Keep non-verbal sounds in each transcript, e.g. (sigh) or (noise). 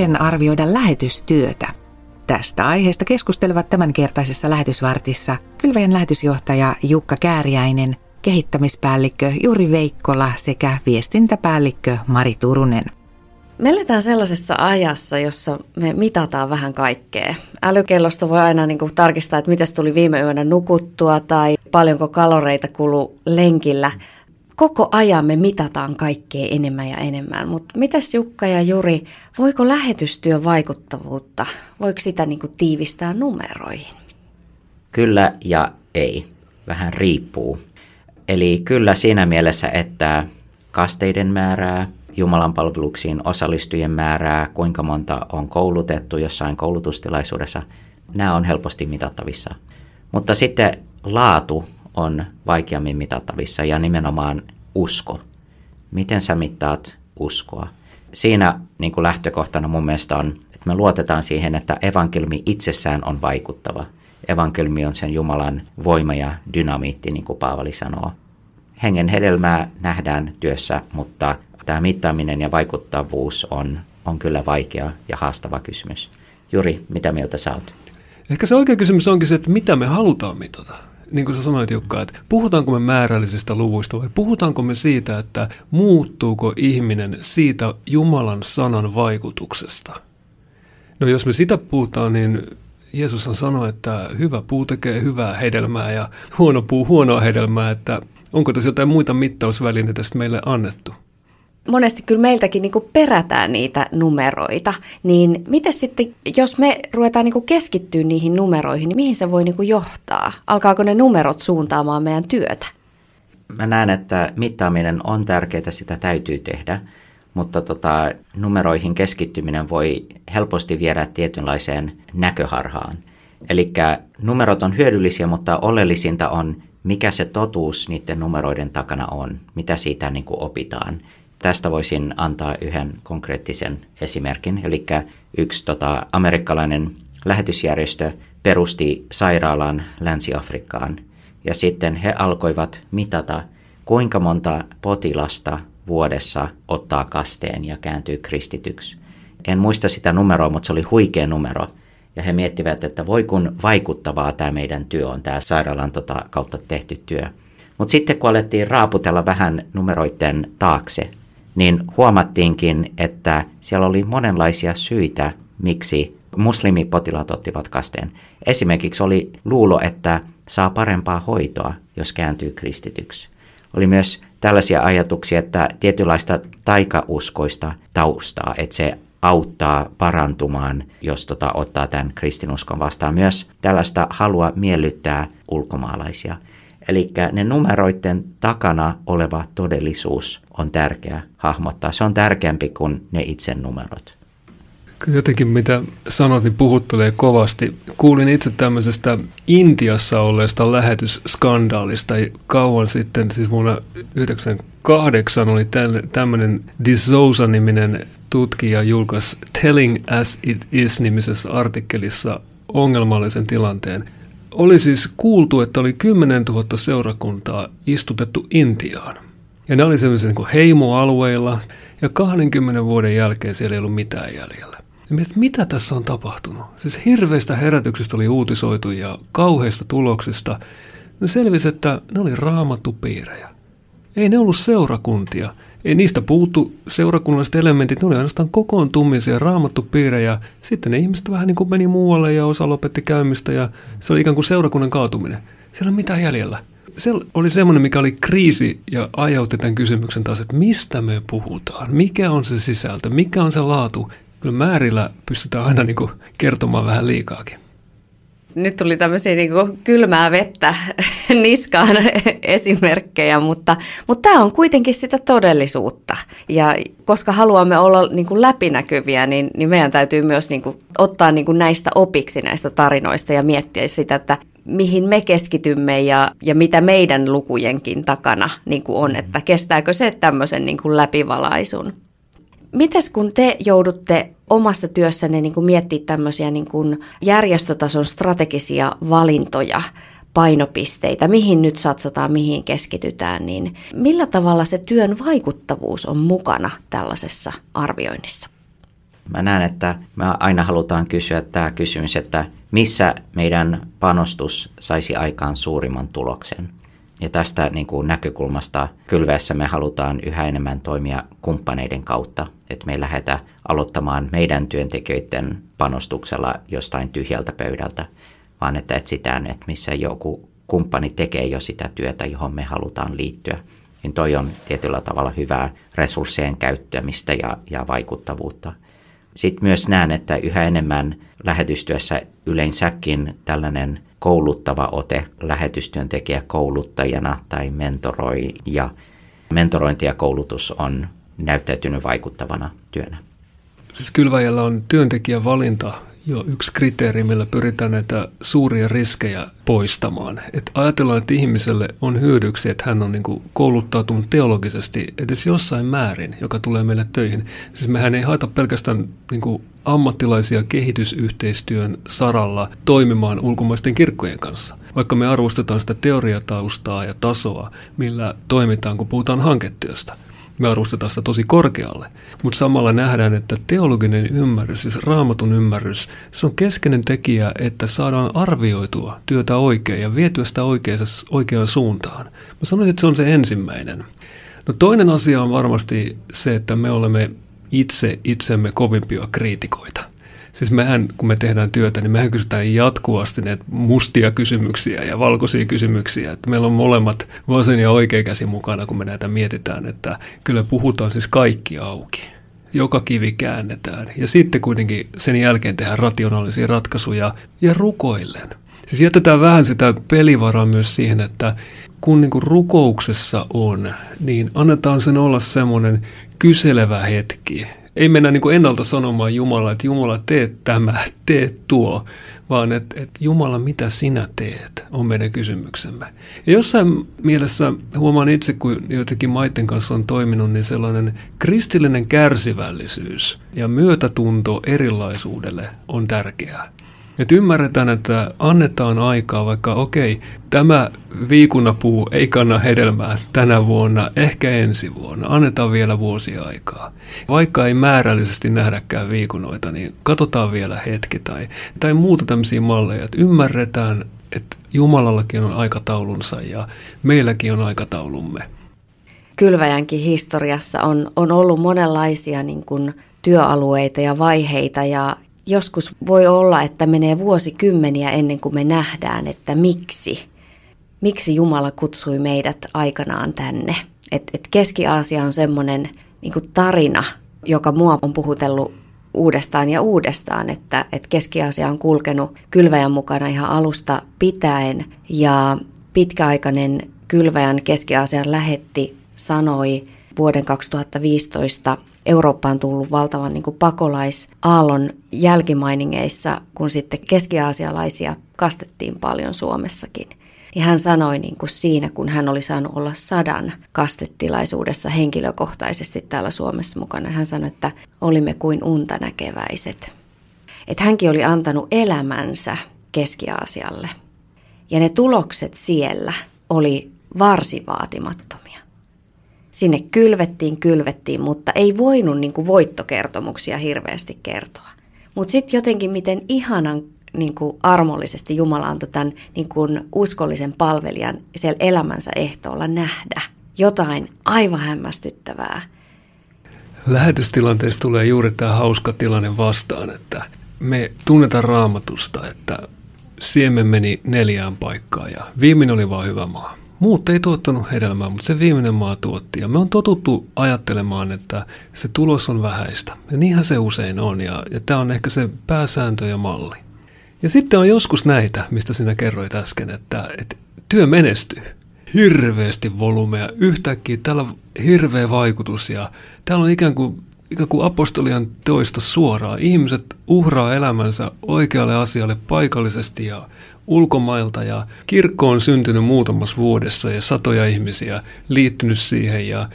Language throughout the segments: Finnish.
Miten arvioida lähetystyötä? Tästä aiheesta keskustelevat tämänkertaisessa lähetysvartissa Kylväjän lähetysjohtaja Jukka Kääriäinen, kehittämispäällikkö Juri Veikkola sekä viestintäpäällikkö Mari Turunen. Me eletään sellaisessa ajassa, jossa me mitataan vähän kaikkea. Älykellosta voi aina niin kuin tarkistaa, että miten tuli viime yönä nukuttua tai paljonko kaloreita kuluu lenkillä. Koko ajan me mitataan kaikkea enemmän ja enemmän, mutta mitäs Jukka ja Juri, voiko lähetystyön vaikuttavuutta, voiko sitä niin kuin tiivistää numeroihin? Kyllä ja ei. Vähän riippuu. Eli kyllä siinä mielessä, että kasteiden määrää, Jumalan palveluksiin osallistujien määrää, kuinka monta on koulutettu jossain koulutustilaisuudessa, nämä on helposti mitattavissa. Mutta sitten laatu on vaikeammin mitattavissa ja nimenomaan usko. Miten sä mittaat uskoa? Siinä niin kuin lähtökohtana mun mielestä on, että me luotetaan siihen, että evankelmi itsessään on vaikuttava. Evankelmi on sen Jumalan voima ja dynamiitti, niin kuin Paavali sanoo. Hengen hedelmää nähdään työssä, mutta tämä mittaaminen ja vaikuttavuus on, on kyllä vaikea ja haastava kysymys. Juri, mitä mieltä sä oot? Ehkä se oikea kysymys onkin se, että mitä me halutaan mitata. Niin kuin sä sanoit Jukka, että puhutaanko me määrällisistä luvuista vai puhutaanko me siitä, että muuttuuko ihminen siitä Jumalan sanan vaikutuksesta? No jos me sitä puhutaan, niin Jeesus sanoi, että hyvä puu tekee hyvää hedelmää ja huono puu huonoa hedelmää, että onko tässä jotain muita mittausvälineitä meille annettu? Monesti kyllä meiltäkin niin perätään niitä numeroita, niin miten sitten, jos me ruvetaan niin keskittyä niihin numeroihin, niin mihin se voi niin johtaa? Alkaako ne numerot suuntaamaan meidän työtä? Mä näen, että mittaaminen on tärkeää, sitä täytyy tehdä, mutta tota, numeroihin keskittyminen voi helposti viedä tietynlaiseen näköharhaan. Eli numerot on hyödyllisiä, mutta oleellisinta on, mikä se totuus niiden numeroiden takana on, mitä siitä niin kuin opitaan. Tästä voisin antaa yhden konkreettisen esimerkin. Eli yksi tota, amerikkalainen lähetysjärjestö perusti sairaalan Länsi-Afrikkaan ja sitten he alkoivat mitata, kuinka monta potilasta vuodessa ottaa kasteen ja kääntyy kristityksi. En muista sitä numeroa, mutta se oli huikea numero. Ja he miettivät, että voi kun vaikuttavaa tämä meidän työ on, tämä sairaalan tota kautta tehty työ. Mutta sitten kun alettiin raaputella vähän numeroiden taakse, niin huomattiinkin, että siellä oli monenlaisia syitä, miksi muslimipotilaat ottivat kasteen. Esimerkiksi oli luulo, että saa parempaa hoitoa, jos kääntyy kristityksi. Oli myös tällaisia ajatuksia, että tietynlaista taikauskoista taustaa, että se auttaa parantumaan, jos tota, ottaa tämän kristinuskon vastaan. Myös tällaista halua miellyttää ulkomaalaisia. Eli ne numeroiden takana oleva todellisuus on tärkeä hahmottaa. Se on tärkeämpi kuin ne itse numerot. Jotenkin mitä sanot, niin puhuttelee kovasti. Kuulin itse tämmöisestä Intiassa olleesta lähetysskandaalista kauan sitten, siis vuonna 1998 oli tämmöinen D'Souza-niminen tutkija julkaisi Telling as it is-nimisessä artikkelissa ongelmallisen tilanteen – oli siis kuultu, että oli 10 000 seurakuntaa istutettu Intiaan. Ja ne oli semmoisia niin heimoalueilla, ja 20 vuoden jälkeen siellä ei ollut mitään jäljellä. Ja mietin, mitä tässä on tapahtunut? Siis hirveistä herätyksistä oli uutisoitu ja kauheista tuloksista. Ne selvisi, että ne oli raamattupiirejä. Ei ne ollut seurakuntia. Ei niistä puuttu seurakunnalliset elementit, ne oli ainoastaan kokoontumisia, raamattu piirejä. Sitten ne ihmiset vähän niin kuin meni muualle ja osa lopetti käymistä ja se oli ikään kuin seurakunnan kaatuminen. Siellä ole mitään jäljellä. Se oli semmoinen, mikä oli kriisi ja aiheutti tämän kysymyksen taas, että mistä me puhutaan, mikä on se sisältö, mikä on se laatu. Kyllä määrillä pystytään aina niin kuin kertomaan vähän liikaakin nyt tuli tämmöisiä niin kuin kylmää vettä (laughs) niskaan (laughs) esimerkkejä, mutta, mutta tämä on kuitenkin sitä todellisuutta. Ja koska haluamme olla niin kuin läpinäkyviä, niin, niin meidän täytyy myös niin kuin ottaa niin kuin näistä opiksi näistä tarinoista ja miettiä sitä, että mihin me keskitymme ja, ja mitä meidän lukujenkin takana niin kuin on, että kestääkö se tämmöisen niin kuin läpivalaisun. Mites kun te joudutte omassa työssänne niin kuin miettiä tämmöisiä niin kuin järjestötason strategisia valintoja, painopisteitä, mihin nyt satsataan, mihin keskitytään, niin millä tavalla se työn vaikuttavuus on mukana tällaisessa arvioinnissa? Mä näen, että me aina halutaan kysyä tämä kysymys, että missä meidän panostus saisi aikaan suurimman tuloksen. Ja tästä niin kuin näkökulmasta kylveessä me halutaan yhä enemmän toimia kumppaneiden kautta, että me ei lähdetä aloittamaan meidän työntekijöiden panostuksella jostain tyhjältä pöydältä, vaan että etsitään, että missä joku kumppani tekee jo sitä työtä, johon me halutaan liittyä. Niin toi on tietyllä tavalla hyvää resurssien käyttämistä ja, ja vaikuttavuutta. Sitten myös näen, että yhä enemmän lähetystyössä yleensäkin tällainen kouluttava ote lähetystyöntekijä kouluttajana tai mentoroi ja mentorointi ja koulutus on näyttäytynyt vaikuttavana työnä. Siis kylväjällä on työntekijän valinta jo yksi kriteeri, millä pyritään näitä suuria riskejä poistamaan. Et ajatellaan, että ihmiselle on hyödyksi, että hän on niin kouluttautunut teologisesti edes jossain määrin, joka tulee meille töihin. Siis mehän ei haeta pelkästään niin ammattilaisia kehitysyhteistyön saralla toimimaan ulkomaisten kirkkojen kanssa. Vaikka me arvostetaan sitä teoriataustaa ja tasoa, millä toimitaan, kun puhutaan hanketyöstä – me arvostetaan sitä tosi korkealle. Mutta samalla nähdään, että teologinen ymmärrys, siis raamatun ymmärrys, se on keskeinen tekijä, että saadaan arvioitua työtä oikein ja vietyä sitä oikeaan suuntaan. Mä sanoisin, että se on se ensimmäinen. No toinen asia on varmasti se, että me olemme itse itsemme kovimpia kriitikoita. Siis mehän, kun me tehdään työtä, niin mehän kysytään jatkuvasti näitä mustia kysymyksiä ja valkoisia kysymyksiä. Että meillä on molemmat vasen ja oikea käsi mukana, kun me näitä mietitään, että kyllä puhutaan siis kaikki auki. Joka kivi käännetään. Ja sitten kuitenkin sen jälkeen tehdään rationaalisia ratkaisuja ja rukoillen. Siis jätetään vähän sitä pelivaraa myös siihen, että kun niin kuin rukouksessa on, niin annetaan sen olla semmoinen kyselevä hetki, ei mennä niin kuin ennalta sanomaan Jumala, että Jumala teet tämä, teet tuo, vaan että, että Jumala, mitä sinä teet, on meidän kysymyksemme. Ja jossain mielessä huomaan itse, kun joitakin maiden kanssa on toiminut, niin sellainen kristillinen kärsivällisyys ja myötätunto erilaisuudelle on tärkeää. Että ymmärretään, että annetaan aikaa, vaikka okei, tämä viikunapuu ei kanna hedelmää tänä vuonna, ehkä ensi vuonna. Annetaan vielä vuosi aikaa. Vaikka ei määrällisesti nähdäkään viikunoita, niin katsotaan vielä hetki tai, tai muuta tämmöisiä malleja. Että ymmärretään, että Jumalallakin on aikataulunsa ja meilläkin on aikataulumme. Kylväjänkin historiassa on, on ollut monenlaisia niin kuin työalueita ja vaiheita ja, joskus voi olla, että menee vuosikymmeniä ennen kuin me nähdään, että miksi, miksi Jumala kutsui meidät aikanaan tänne. Et, et Keski-Aasia on semmoinen niin tarina, joka mua on puhutellut uudestaan ja uudestaan, että, että Keski-Aasia on kulkenut kylväjän mukana ihan alusta pitäen ja pitkäaikainen kylväjän Keski-Aasian lähetti sanoi vuoden 2015 Eurooppaan tullut valtavan niin pakolaisaallon jälkimainingeissa, kun sitten keskiaasialaisia kastettiin paljon Suomessakin. Ja hän sanoi niin kuin siinä, kun hän oli saanut olla sadan kastetilaisuudessa henkilökohtaisesti täällä Suomessa mukana, hän sanoi, että olimme kuin unta näkeväiset. Että hänkin oli antanut elämänsä Keski-Aasialle. Ja ne tulokset siellä oli varsin vaatimattomia. Sinne kylvettiin, kylvettiin, mutta ei voinut niin kuin voittokertomuksia hirveästi kertoa. Mutta sitten jotenkin miten ihanan niin kuin armollisesti Jumala antoi tämän niin kuin uskollisen palvelijan siellä elämänsä ehtoolla nähdä jotain aivan hämmästyttävää. Lähetystilanteessa tulee juuri tämä hauska tilanne vastaan, että me tunnetaan raamatusta, että siemen meni neljään paikkaan ja viimeinen oli vaan hyvä maa. Muut ei tuottanut hedelmää, mutta se viimeinen maa tuotti. Ja me on totuttu ajattelemaan, että se tulos on vähäistä. Ja niinhän se usein on. Ja, ja tämä on ehkä se pääsääntö ja malli. Ja sitten on joskus näitä, mistä sinä kerroit äsken, että, että työ menestyy. Hirveästi volumea. Yhtäkkiä täällä on hirveä vaikutus ja täällä on ikään kuin ikään kuin apostolian toista suoraan. Ihmiset uhraa elämänsä oikealle asialle paikallisesti ja ulkomailta ja kirkko on syntynyt muutamassa vuodessa ja satoja ihmisiä liittynyt siihen ja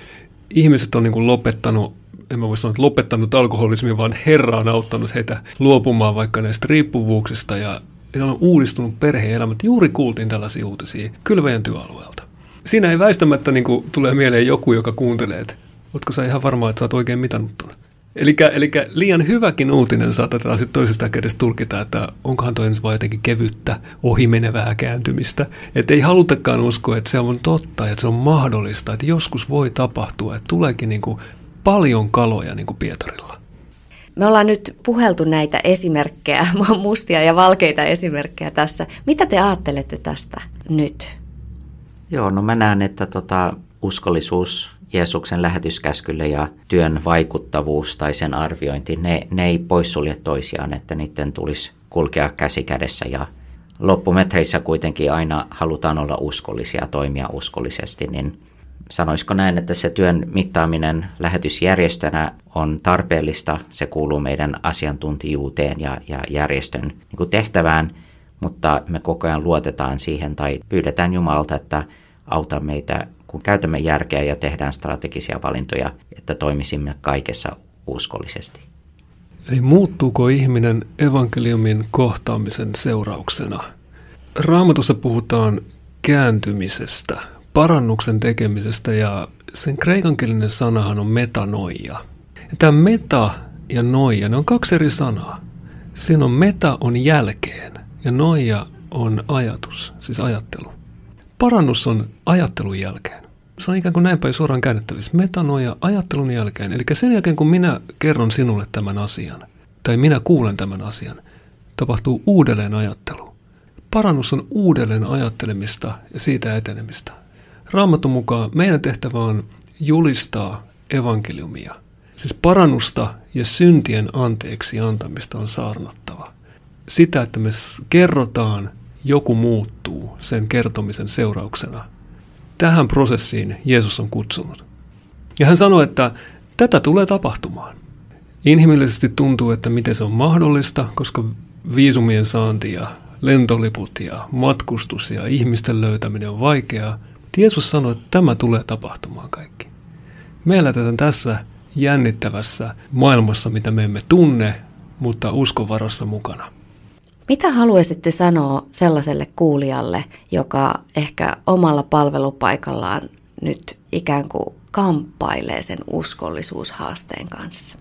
ihmiset on niin kuin lopettanut en mä voi sanoa, että lopettanut alkoholismin, vaan Herra on auttanut heitä luopumaan vaikka näistä riippuvuuksista ja on uudistunut perhe-elämät. Juuri kuultiin tällaisia uutisia kylväjän työalueelta. Siinä ei väistämättä niin kuin, tule mieleen joku, joka kuuntelee, että ootko sä ihan varma, että sä oot oikein mitannut tuonne? Eli, eli liian hyväkin uutinen saatetaan sitten toisesta kädestä tulkita, että onkohan toi nyt vain jotenkin kevyttä, ohimenevää kääntymistä. Että ei halutakaan uskoa, että se on totta, että se on mahdollista, että joskus voi tapahtua, että tuleekin niin kuin paljon kaloja niin kuin Pietarilla. Me ollaan nyt puheltu näitä esimerkkejä, (laughs) mustia ja valkeita esimerkkejä tässä. Mitä te ajattelette tästä nyt? Joo, no mä näen, että tota, uskollisuus Jeesuksen lähetyskäskylle ja työn vaikuttavuus tai sen arviointi, ne, ne ei poissulje toisiaan, että niiden tulisi kulkea käsi kädessä. Ja loppumetreissä kuitenkin aina halutaan olla uskollisia, toimia uskollisesti, niin sanoisiko näin, että se työn mittaaminen lähetysjärjestönä on tarpeellista, se kuuluu meidän asiantuntijuuteen ja, ja järjestön niin tehtävään, mutta me koko ajan luotetaan siihen tai pyydetään Jumalalta, että auta meitä kun käytämme järkeä ja tehdään strategisia valintoja, että toimisimme kaikessa uskollisesti. Eli muuttuuko ihminen evankeliumin kohtaamisen seurauksena? Raamatussa puhutaan kääntymisestä, parannuksen tekemisestä ja sen kreikankielinen sanahan on metanoia. Ja tämä meta ja noia, ne on kaksi eri sanaa. Siinä on meta on jälkeen ja noia on ajatus, siis ajattelu. Parannus on ajattelun jälkeen se on ikään kuin näin päin suoraan käännettävissä. Metanoja ajattelun jälkeen. Eli sen jälkeen, kun minä kerron sinulle tämän asian, tai minä kuulen tämän asian, tapahtuu uudelleen ajattelu. Parannus on uudelleen ajattelemista ja siitä etenemistä. Raamatun mukaan meidän tehtävä on julistaa evankeliumia. Siis parannusta ja syntien anteeksi antamista on saarnattava. Sitä, että me kerrotaan, joku muuttuu sen kertomisen seurauksena – Tähän prosessiin Jeesus on kutsunut. Ja hän sanoi, että tätä tulee tapahtumaan. Inhimillisesti tuntuu, että miten se on mahdollista, koska viisumien saanti ja lentoliput ja matkustus ja ihmisten löytäminen on vaikeaa. Jeesus sanoi, että tämä tulee tapahtumaan kaikki. Me eletään tässä jännittävässä maailmassa, mitä me emme tunne, mutta uskon varassa mukana. Mitä haluaisitte sanoa sellaiselle kuulijalle, joka ehkä omalla palvelupaikallaan nyt ikään kuin kamppailee sen uskollisuushaasteen kanssa?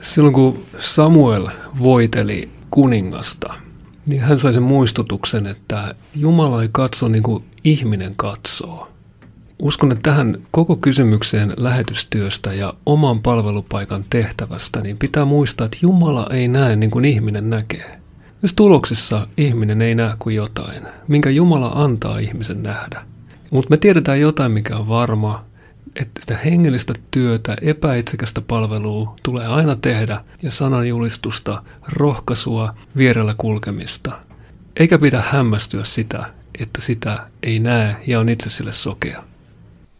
Silloin kun Samuel voiteli kuningasta, niin hän sai sen muistutuksen, että Jumala ei katso niin kuin ihminen katsoo. Uskon, että tähän koko kysymykseen lähetystyöstä ja oman palvelupaikan tehtävästä, niin pitää muistaa, että Jumala ei näe niin kuin ihminen näkee. Myös tuloksissa ihminen ei näe kuin jotain, minkä Jumala antaa ihmisen nähdä. Mutta me tiedetään jotain, mikä on varma, että sitä hengellistä työtä, epäitsekästä palvelua tulee aina tehdä ja sananjulistusta, rohkaisua, vierellä kulkemista. Eikä pidä hämmästyä sitä, että sitä ei näe ja on itse sille sokea.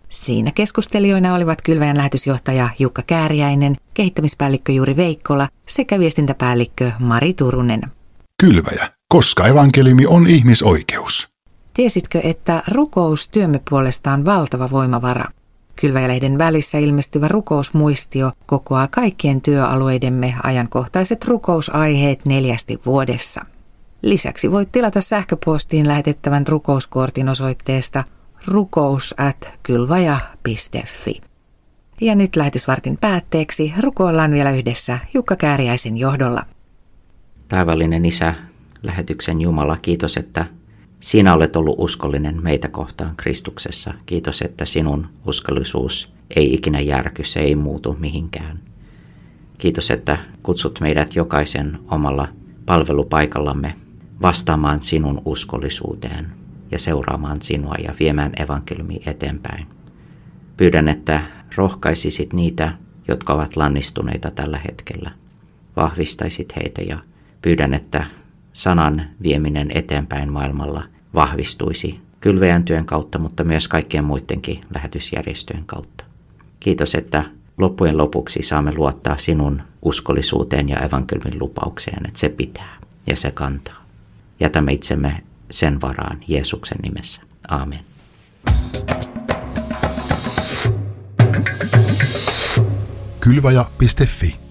Siinä keskustelijoina olivat Kylväjän lähetysjohtaja Jukka Kääriäinen, kehittämispäällikkö Juuri Veikkola sekä viestintäpäällikkö Mari Turunen. Kylväjä, koska evankeliumi on ihmisoikeus. Tiesitkö, että rukous työmme puolesta on valtava voimavara? Kylväjälehden välissä ilmestyvä rukousmuistio kokoaa kaikkien työalueidemme ajankohtaiset rukousaiheet neljästi vuodessa. Lisäksi voit tilata sähköpostiin lähetettävän rukouskortin osoitteesta rukous at. Ja nyt lähetysvartin päätteeksi rukoillaan vielä yhdessä Jukka Kääriäisen johdolla. Taivaallinen Isä, lähetyksen Jumala, kiitos, että sinä olet ollut uskollinen meitä kohtaan Kristuksessa. Kiitos, että sinun uskollisuus ei ikinä järky, se ei muutu mihinkään. Kiitos, että kutsut meidät jokaisen omalla palvelupaikallamme vastaamaan sinun uskollisuuteen ja seuraamaan sinua ja viemään evankeliumi eteenpäin. Pyydän, että rohkaisisit niitä, jotka ovat lannistuneita tällä hetkellä. Vahvistaisit heitä ja Pyydän, että sanan vieminen eteenpäin maailmalla vahvistuisi kylveän työn kautta, mutta myös kaikkien muidenkin lähetysjärjestöjen kautta. Kiitos, että loppujen lopuksi saamme luottaa sinun uskollisuuteen ja evankelmin lupaukseen, että se pitää ja se kantaa. Jätämme itsemme sen varaan Jeesuksen nimessä. Aamen. Kylvaja.fi